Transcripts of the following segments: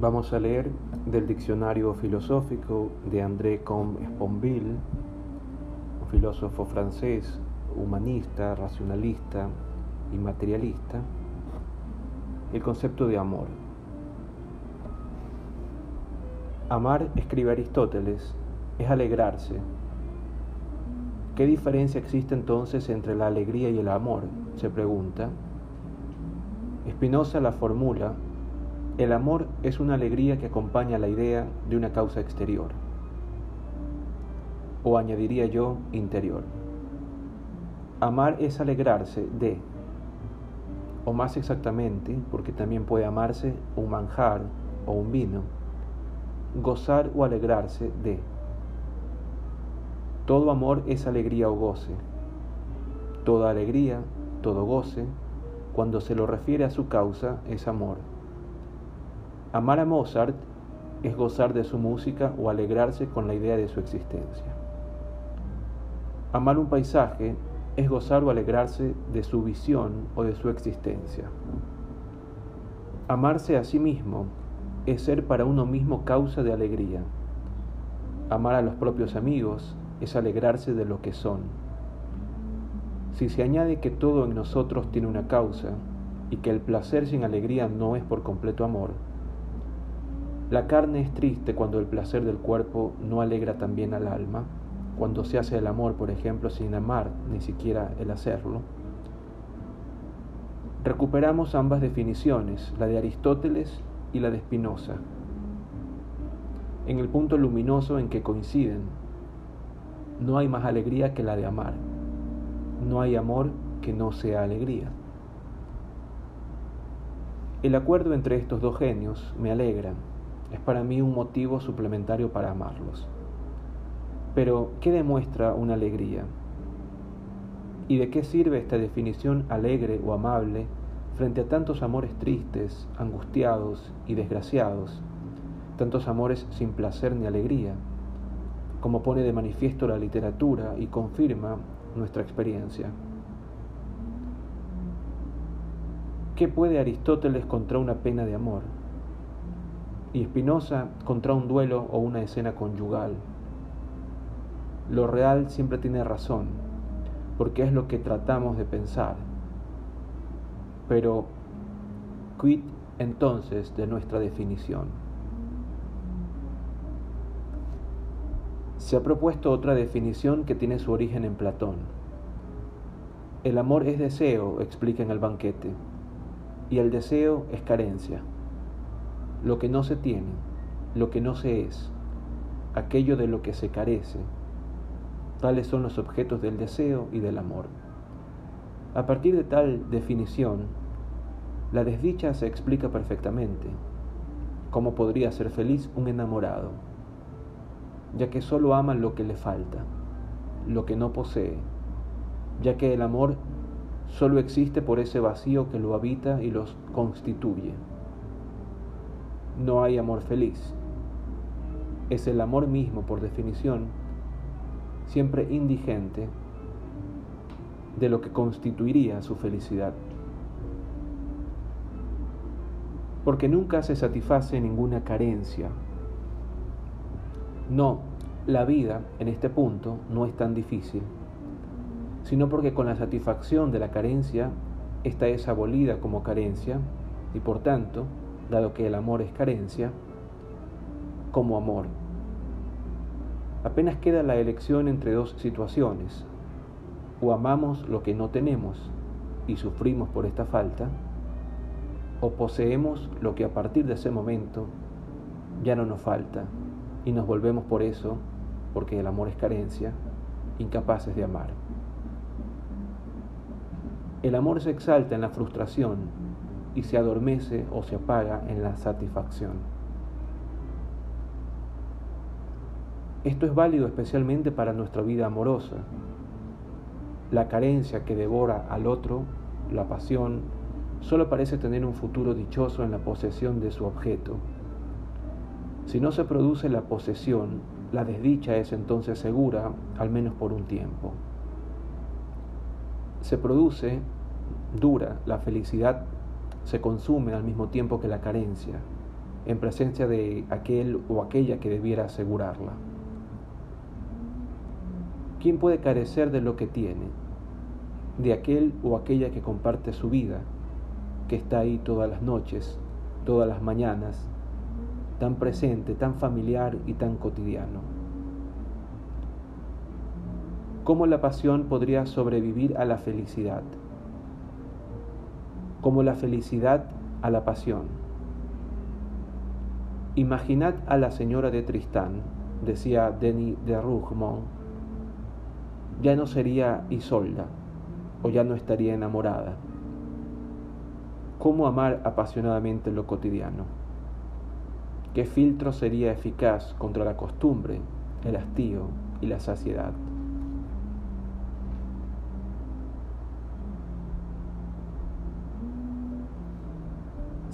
Vamos a leer del diccionario filosófico de André Comte Sponville, un filósofo francés, humanista, racionalista y materialista, el concepto de amor. Amar, escribe Aristóteles, es alegrarse. ¿Qué diferencia existe entonces entre la alegría y el amor? se pregunta. Spinoza la formula el amor es una alegría que acompaña la idea de una causa exterior, o añadiría yo, interior. Amar es alegrarse de, o más exactamente, porque también puede amarse un manjar o un vino, gozar o alegrarse de. Todo amor es alegría o goce. Toda alegría, todo goce, cuando se lo refiere a su causa, es amor. Amar a Mozart es gozar de su música o alegrarse con la idea de su existencia. Amar un paisaje es gozar o alegrarse de su visión o de su existencia. Amarse a sí mismo es ser para uno mismo causa de alegría. Amar a los propios amigos es alegrarse de lo que son. Si se añade que todo en nosotros tiene una causa y que el placer sin alegría no es por completo amor, la carne es triste cuando el placer del cuerpo no alegra también al alma, cuando se hace el amor, por ejemplo, sin amar ni siquiera el hacerlo. Recuperamos ambas definiciones, la de Aristóteles y la de Spinoza, en el punto luminoso en que coinciden. No hay más alegría que la de amar. No hay amor que no sea alegría. El acuerdo entre estos dos genios me alegra, es para mí un motivo suplementario para amarlos. Pero, ¿qué demuestra una alegría? ¿Y de qué sirve esta definición alegre o amable frente a tantos amores tristes, angustiados y desgraciados, tantos amores sin placer ni alegría, como pone de manifiesto la literatura y confirma nuestra experiencia? ¿Qué puede Aristóteles contra una pena de amor? Y Spinoza contra un duelo o una escena conyugal. Lo real siempre tiene razón, porque es lo que tratamos de pensar. Pero, quid entonces de nuestra definición? Se ha propuesto otra definición que tiene su origen en Platón. El amor es deseo, explica en el banquete, y el deseo es carencia lo que no se tiene, lo que no se es, aquello de lo que se carece. Tales son los objetos del deseo y del amor. A partir de tal definición, la desdicha se explica perfectamente. ¿Cómo podría ser feliz un enamorado? Ya que solo ama lo que le falta, lo que no posee, ya que el amor solo existe por ese vacío que lo habita y los constituye no hay amor feliz. Es el amor mismo, por definición, siempre indigente de lo que constituiría su felicidad. Porque nunca se satisface ninguna carencia. No, la vida en este punto no es tan difícil, sino porque con la satisfacción de la carencia, esta es abolida como carencia y por tanto dado que el amor es carencia, como amor. Apenas queda la elección entre dos situaciones. O amamos lo que no tenemos y sufrimos por esta falta, o poseemos lo que a partir de ese momento ya no nos falta y nos volvemos por eso, porque el amor es carencia, incapaces de amar. El amor se exalta en la frustración y se adormece o se apaga en la satisfacción. Esto es válido especialmente para nuestra vida amorosa. La carencia que devora al otro, la pasión, solo parece tener un futuro dichoso en la posesión de su objeto. Si no se produce la posesión, la desdicha es entonces segura, al menos por un tiempo. Se produce, dura, la felicidad se consume al mismo tiempo que la carencia. en presencia de aquel o aquella que debiera asegurarla. ¿Quién puede carecer de lo que tiene? De aquel o aquella que comparte su vida, que está ahí todas las noches, todas las mañanas, tan presente, tan familiar y tan cotidiano. ¿Cómo la pasión podría sobrevivir a la felicidad? Como la felicidad a la pasión. Imaginad a la señora de Tristán, decía Denis de Rougemont, ya no sería Isolda o ya no estaría enamorada. ¿Cómo amar apasionadamente lo cotidiano? ¿Qué filtro sería eficaz contra la costumbre, el hastío y la saciedad?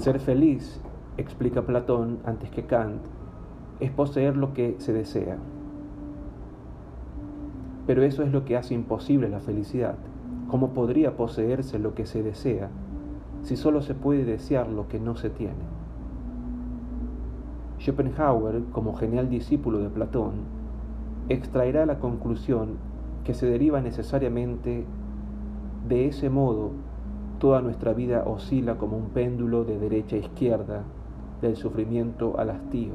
Ser feliz, explica Platón antes que Kant, es poseer lo que se desea. Pero eso es lo que hace imposible la felicidad. ¿Cómo podría poseerse lo que se desea si solo se puede desear lo que no se tiene? Schopenhauer, como genial discípulo de Platón, extraerá la conclusión que se deriva necesariamente de ese modo Toda nuestra vida oscila como un péndulo de derecha a izquierda, del sufrimiento al hastío.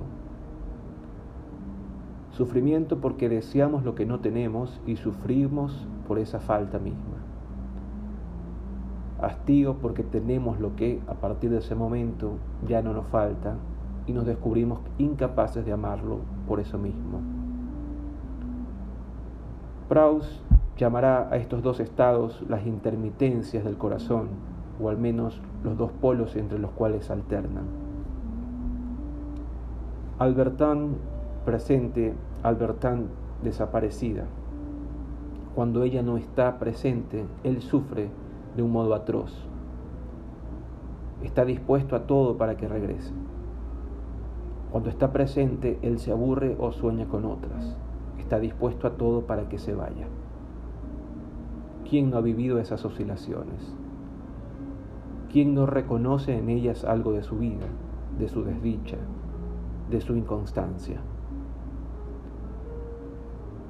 Sufrimiento porque deseamos lo que no tenemos y sufrimos por esa falta misma. Hastío porque tenemos lo que a partir de ese momento ya no nos falta y nos descubrimos incapaces de amarlo por eso mismo. Llamará a estos dos estados las intermitencias del corazón, o al menos los dos polos entre los cuales alternan. Albertán presente, Albertán desaparecida. Cuando ella no está presente, él sufre de un modo atroz. Está dispuesto a todo para que regrese. Cuando está presente, él se aburre o sueña con otras. Está dispuesto a todo para que se vaya. ¿Quién no ha vivido esas oscilaciones? ¿Quién no reconoce en ellas algo de su vida, de su desdicha, de su inconstancia?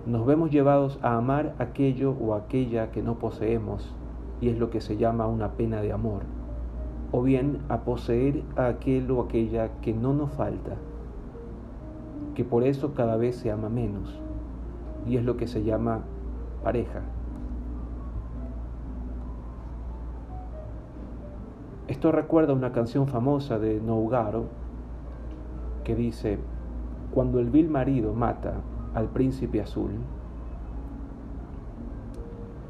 Nos vemos llevados a amar aquello o aquella que no poseemos y es lo que se llama una pena de amor, o bien a poseer a aquel o aquella que no nos falta, que por eso cada vez se ama menos y es lo que se llama pareja. Esto recuerda una canción famosa de Nougaro que dice, cuando el vil marido mata al príncipe azul,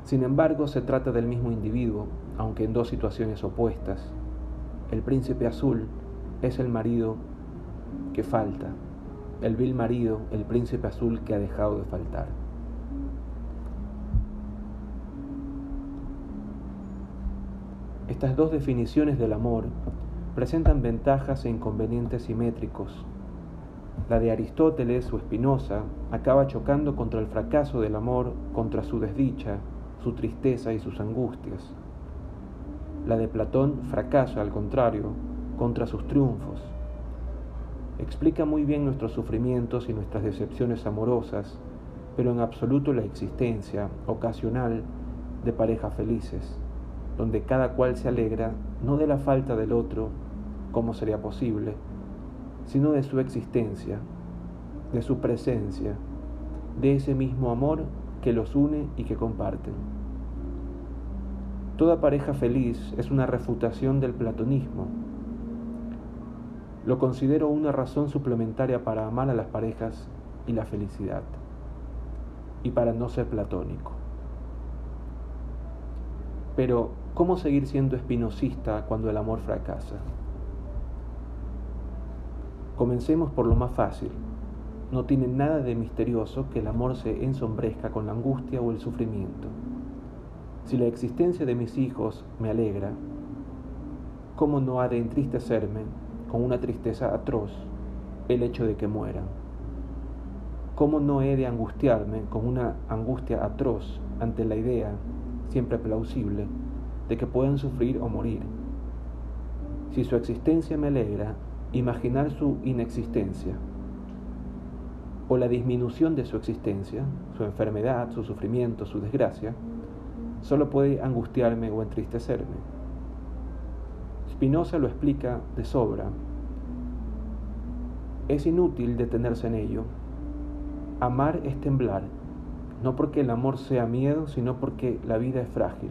sin embargo se trata del mismo individuo, aunque en dos situaciones opuestas. El príncipe azul es el marido que falta, el vil marido, el príncipe azul que ha dejado de faltar. Estas dos definiciones del amor presentan ventajas e inconvenientes simétricos. La de Aristóteles o Espinosa acaba chocando contra el fracaso del amor, contra su desdicha, su tristeza y sus angustias. La de Platón fracasa, al contrario, contra sus triunfos. Explica muy bien nuestros sufrimientos y nuestras decepciones amorosas, pero en absoluto la existencia ocasional de parejas felices donde cada cual se alegra no de la falta del otro, como sería posible, sino de su existencia, de su presencia, de ese mismo amor que los une y que comparten. Toda pareja feliz es una refutación del platonismo. Lo considero una razón suplementaria para amar a las parejas y la felicidad, y para no ser platónico. Pero, ¿cómo seguir siendo espinosista cuando el amor fracasa? Comencemos por lo más fácil. No tiene nada de misterioso que el amor se ensombrezca con la angustia o el sufrimiento. Si la existencia de mis hijos me alegra, ¿cómo no ha de entristecerme con una tristeza atroz el hecho de que mueran? ¿Cómo no he de angustiarme con una angustia atroz ante la idea siempre plausible, de que pueden sufrir o morir. Si su existencia me alegra, imaginar su inexistencia o la disminución de su existencia, su enfermedad, su sufrimiento, su desgracia, solo puede angustiarme o entristecerme. Spinoza lo explica de sobra. Es inútil detenerse en ello. Amar es temblar, no porque el amor sea miedo, sino porque la vida es frágil.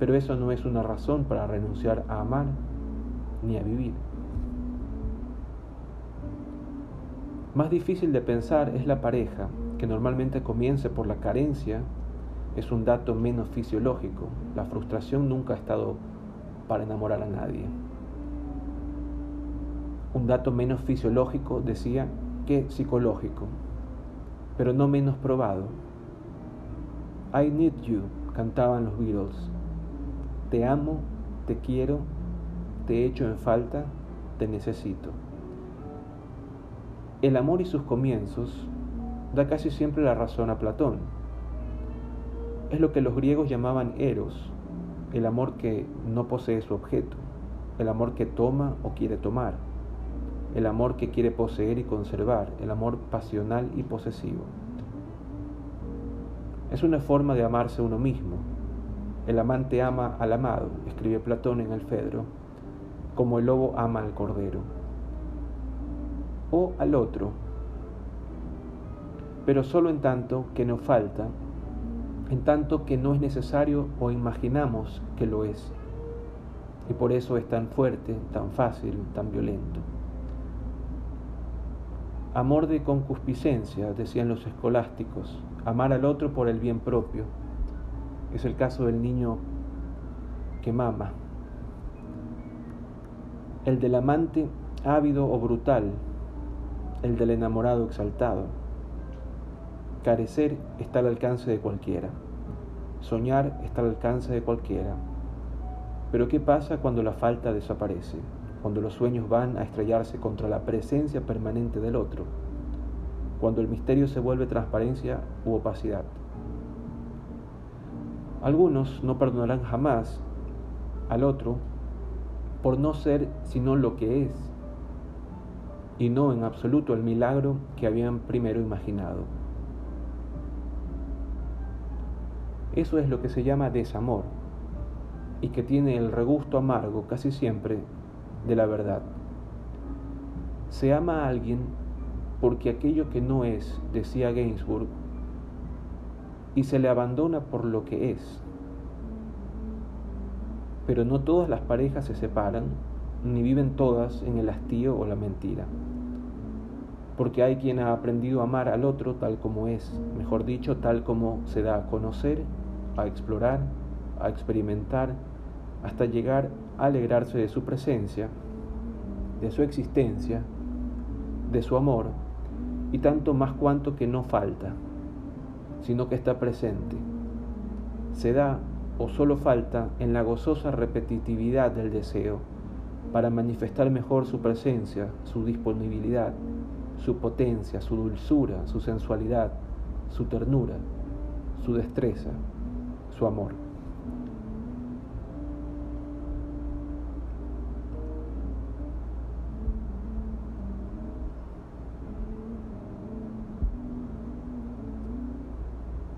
Pero eso no es una razón para renunciar a amar ni a vivir. Más difícil de pensar es la pareja, que normalmente comience por la carencia, es un dato menos fisiológico. La frustración nunca ha estado para enamorar a nadie. Un dato menos fisiológico, decía, que psicológico, pero no menos probado. I need you, cantaban los Beatles. Te amo, te quiero, te echo en falta, te necesito. El amor y sus comienzos da casi siempre la razón a Platón. Es lo que los griegos llamaban eros, el amor que no posee su objeto, el amor que toma o quiere tomar, el amor que quiere poseer y conservar, el amor pasional y posesivo. Es una forma de amarse uno mismo. El amante ama al amado, escribe Platón en el Fedro, como el lobo ama al cordero o al otro, pero solo en tanto que nos falta, en tanto que no es necesario o imaginamos que lo es. Y por eso es tan fuerte, tan fácil, tan violento. Amor de concupiscencia, decían los escolásticos, amar al otro por el bien propio. Es el caso del niño que mama. El del amante ávido o brutal, el del enamorado exaltado. Carecer está al alcance de cualquiera. Soñar está al alcance de cualquiera. Pero ¿qué pasa cuando la falta desaparece? Cuando los sueños van a estrellarse contra la presencia permanente del otro. Cuando el misterio se vuelve transparencia u opacidad. Algunos no perdonarán jamás al otro por no ser sino lo que es y no en absoluto el milagro que habían primero imaginado. Eso es lo que se llama desamor y que tiene el regusto amargo casi siempre de la verdad. Se ama a alguien porque aquello que no es, decía Gainsbourg, y se le abandona por lo que es. Pero no todas las parejas se separan, ni viven todas en el hastío o la mentira porque hay quien ha aprendido a amar al otro tal como es, mejor dicho, tal como se da a conocer, a explorar, a experimentar, hasta llegar a alegrarse de su presencia, de su existencia, de su amor, y tanto más cuanto que no falta, sino que está presente. Se da o solo falta en la gozosa repetitividad del deseo, para manifestar mejor su presencia, su disponibilidad, su potencia, su dulzura, su sensualidad, su ternura, su destreza, su amor.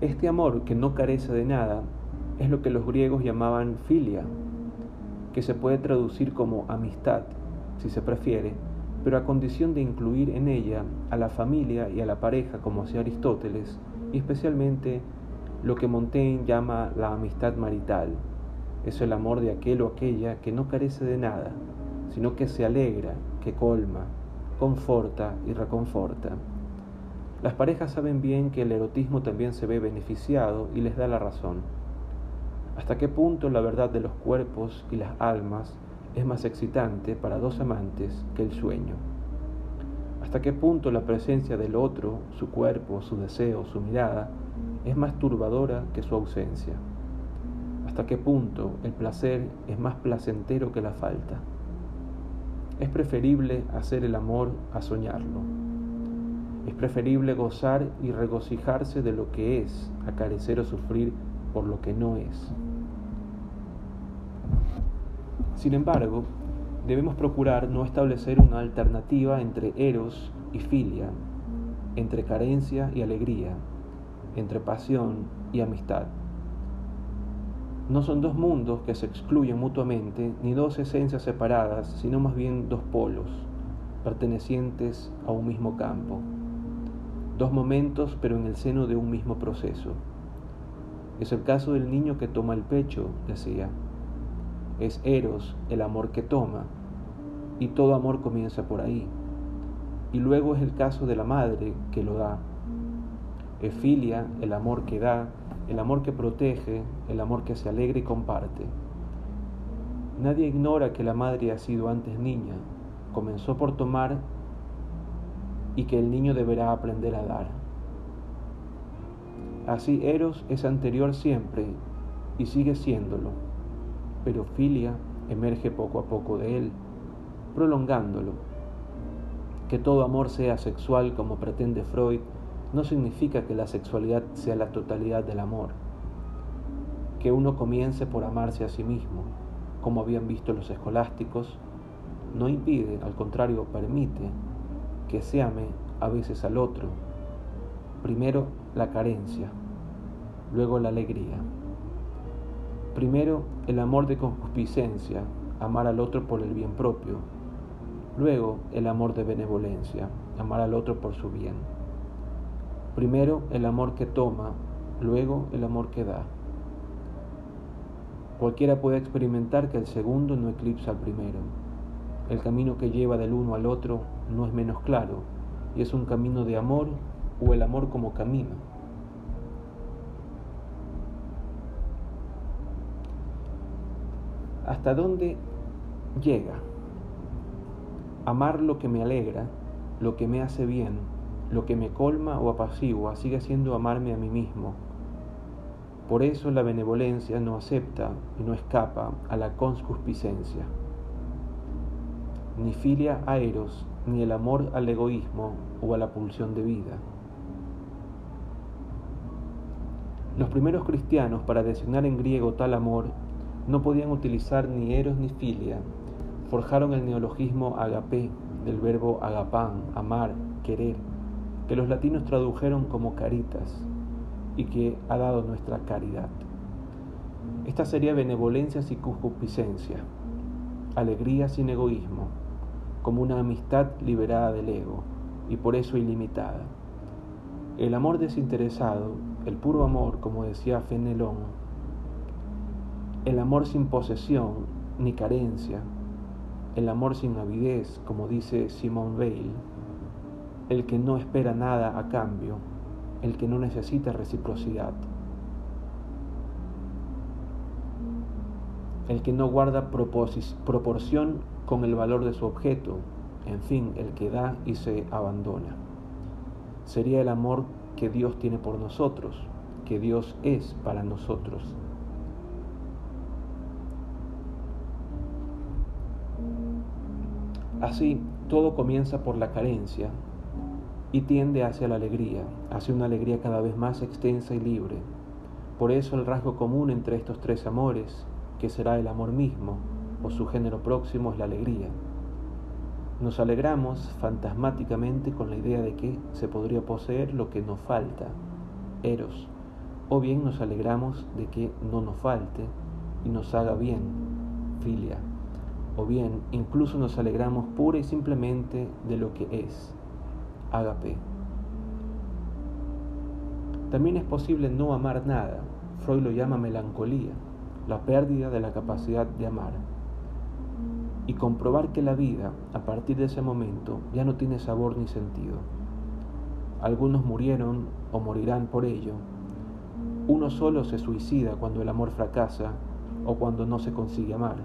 Este amor que no carece de nada es lo que los griegos llamaban filia, que se puede traducir como amistad, si se prefiere, pero a condición de incluir en ella a la familia y a la pareja como hacía Aristóteles, y especialmente lo que Montaigne llama la amistad marital. Es el amor de aquel o aquella que no carece de nada, sino que se alegra, que colma, conforta y reconforta. Las parejas saben bien que el erotismo también se ve beneficiado y les da la razón. ¿Hasta qué punto la verdad de los cuerpos y las almas es más excitante para dos amantes que el sueño. ¿Hasta qué punto la presencia del otro, su cuerpo, su deseo, su mirada, es más turbadora que su ausencia? ¿Hasta qué punto el placer es más placentero que la falta? Es preferible hacer el amor a soñarlo. Es preferible gozar y regocijarse de lo que es, a carecer o sufrir por lo que no es. Sin embargo, debemos procurar no establecer una alternativa entre eros y filia, entre carencia y alegría, entre pasión y amistad. No son dos mundos que se excluyen mutuamente, ni dos esencias separadas, sino más bien dos polos, pertenecientes a un mismo campo. Dos momentos, pero en el seno de un mismo proceso. Es el caso del niño que toma el pecho, decía. Es Eros el amor que toma, y todo amor comienza por ahí. Y luego es el caso de la madre que lo da. Es filia el amor que da, el amor que protege, el amor que se alegra y comparte. Nadie ignora que la madre ha sido antes niña, comenzó por tomar y que el niño deberá aprender a dar. Así Eros es anterior siempre y sigue siéndolo, pero Filia emerge poco a poco de él, prolongándolo. Que todo amor sea sexual como pretende Freud no significa que la sexualidad sea la totalidad del amor. Que uno comience por amarse a sí mismo, como habían visto los escolásticos, no impide, al contrario, permite que se ame a veces al otro. Primero la carencia, luego la alegría. Primero el amor de concupiscencia, amar al otro por el bien propio. Luego el amor de benevolencia, amar al otro por su bien. Primero el amor que toma, luego el amor que da. Cualquiera puede experimentar que el segundo no eclipsa al primero. El camino que lleva del uno al otro no es menos claro, y es un camino de amor o el amor como camino. ¿Hasta dónde llega? Amar lo que me alegra, lo que me hace bien, lo que me colma o apacigua, sigue siendo amarme a mí mismo. Por eso la benevolencia no acepta y no escapa a la conscupiscencia ni filia a Eros, ni el amor al egoísmo o a la pulsión de vida. Los primeros cristianos, para designar en griego tal amor, no podían utilizar ni eros ni filia. Forjaron el neologismo agape, del verbo agapán, amar, querer, que los latinos tradujeron como caritas y que ha dado nuestra caridad. Esta sería benevolencia sin concupiscencia, alegría sin egoísmo, como una amistad liberada del ego y por eso ilimitada. El amor desinteresado, el puro amor, como decía Fenelón, el amor sin posesión ni carencia, el amor sin avidez, como dice Simone Weil, el que no espera nada a cambio, el que no necesita reciprocidad, el que no guarda proporción con el valor de su objeto, en fin, el que da y se abandona. Sería el amor que Dios tiene por nosotros, que Dios es para nosotros. Así, todo comienza por la carencia y tiende hacia la alegría, hacia una alegría cada vez más extensa y libre. Por eso el rasgo común entre estos tres amores, será el amor mismo, o su género próximo es la alegría. Nos alegramos fantasmáticamente con la idea de que se podría poseer lo que nos falta, eros, o bien nos alegramos de que no nos falte y nos haga bien, filia, o bien incluso nos alegramos pura y simplemente de lo que es, agape. También es posible no amar nada, Freud lo llama melancolía, la pérdida de la capacidad de amar y comprobar que la vida, a partir de ese momento, ya no tiene sabor ni sentido. Algunos murieron o morirán por ello. Uno solo se suicida cuando el amor fracasa o cuando no se consigue amar.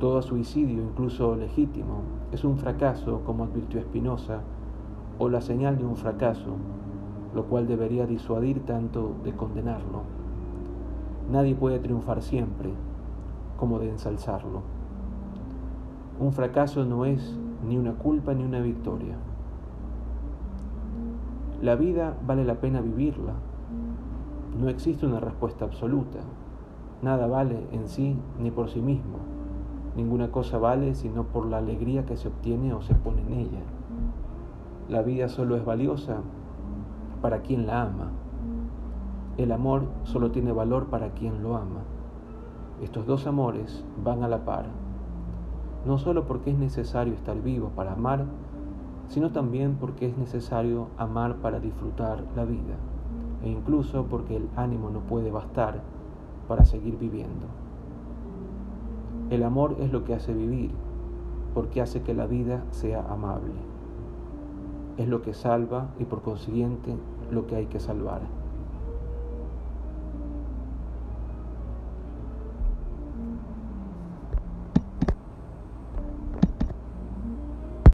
Todo suicidio, incluso legítimo, es un fracaso, como advirtió Spinoza, o la señal de un fracaso, lo cual debería disuadir tanto de condenarlo. Nadie puede triunfar siempre, como de ensalzarlo. Un fracaso no es ni una culpa ni una victoria. La vida vale la pena vivirla. No existe una respuesta absoluta. Nada vale en sí ni por sí mismo. Ninguna cosa vale sino por la alegría que se obtiene o se pone en ella. La vida solo es valiosa para quien la ama. El amor solo tiene valor para quien lo ama. Estos dos amores van a la par, no solo porque es necesario estar vivo para amar, sino también porque es necesario amar para disfrutar la vida, e incluso porque el ánimo no puede bastar para seguir viviendo. El amor es lo que hace vivir, porque hace que la vida sea amable. Es lo que salva y por consiguiente lo que hay que salvar.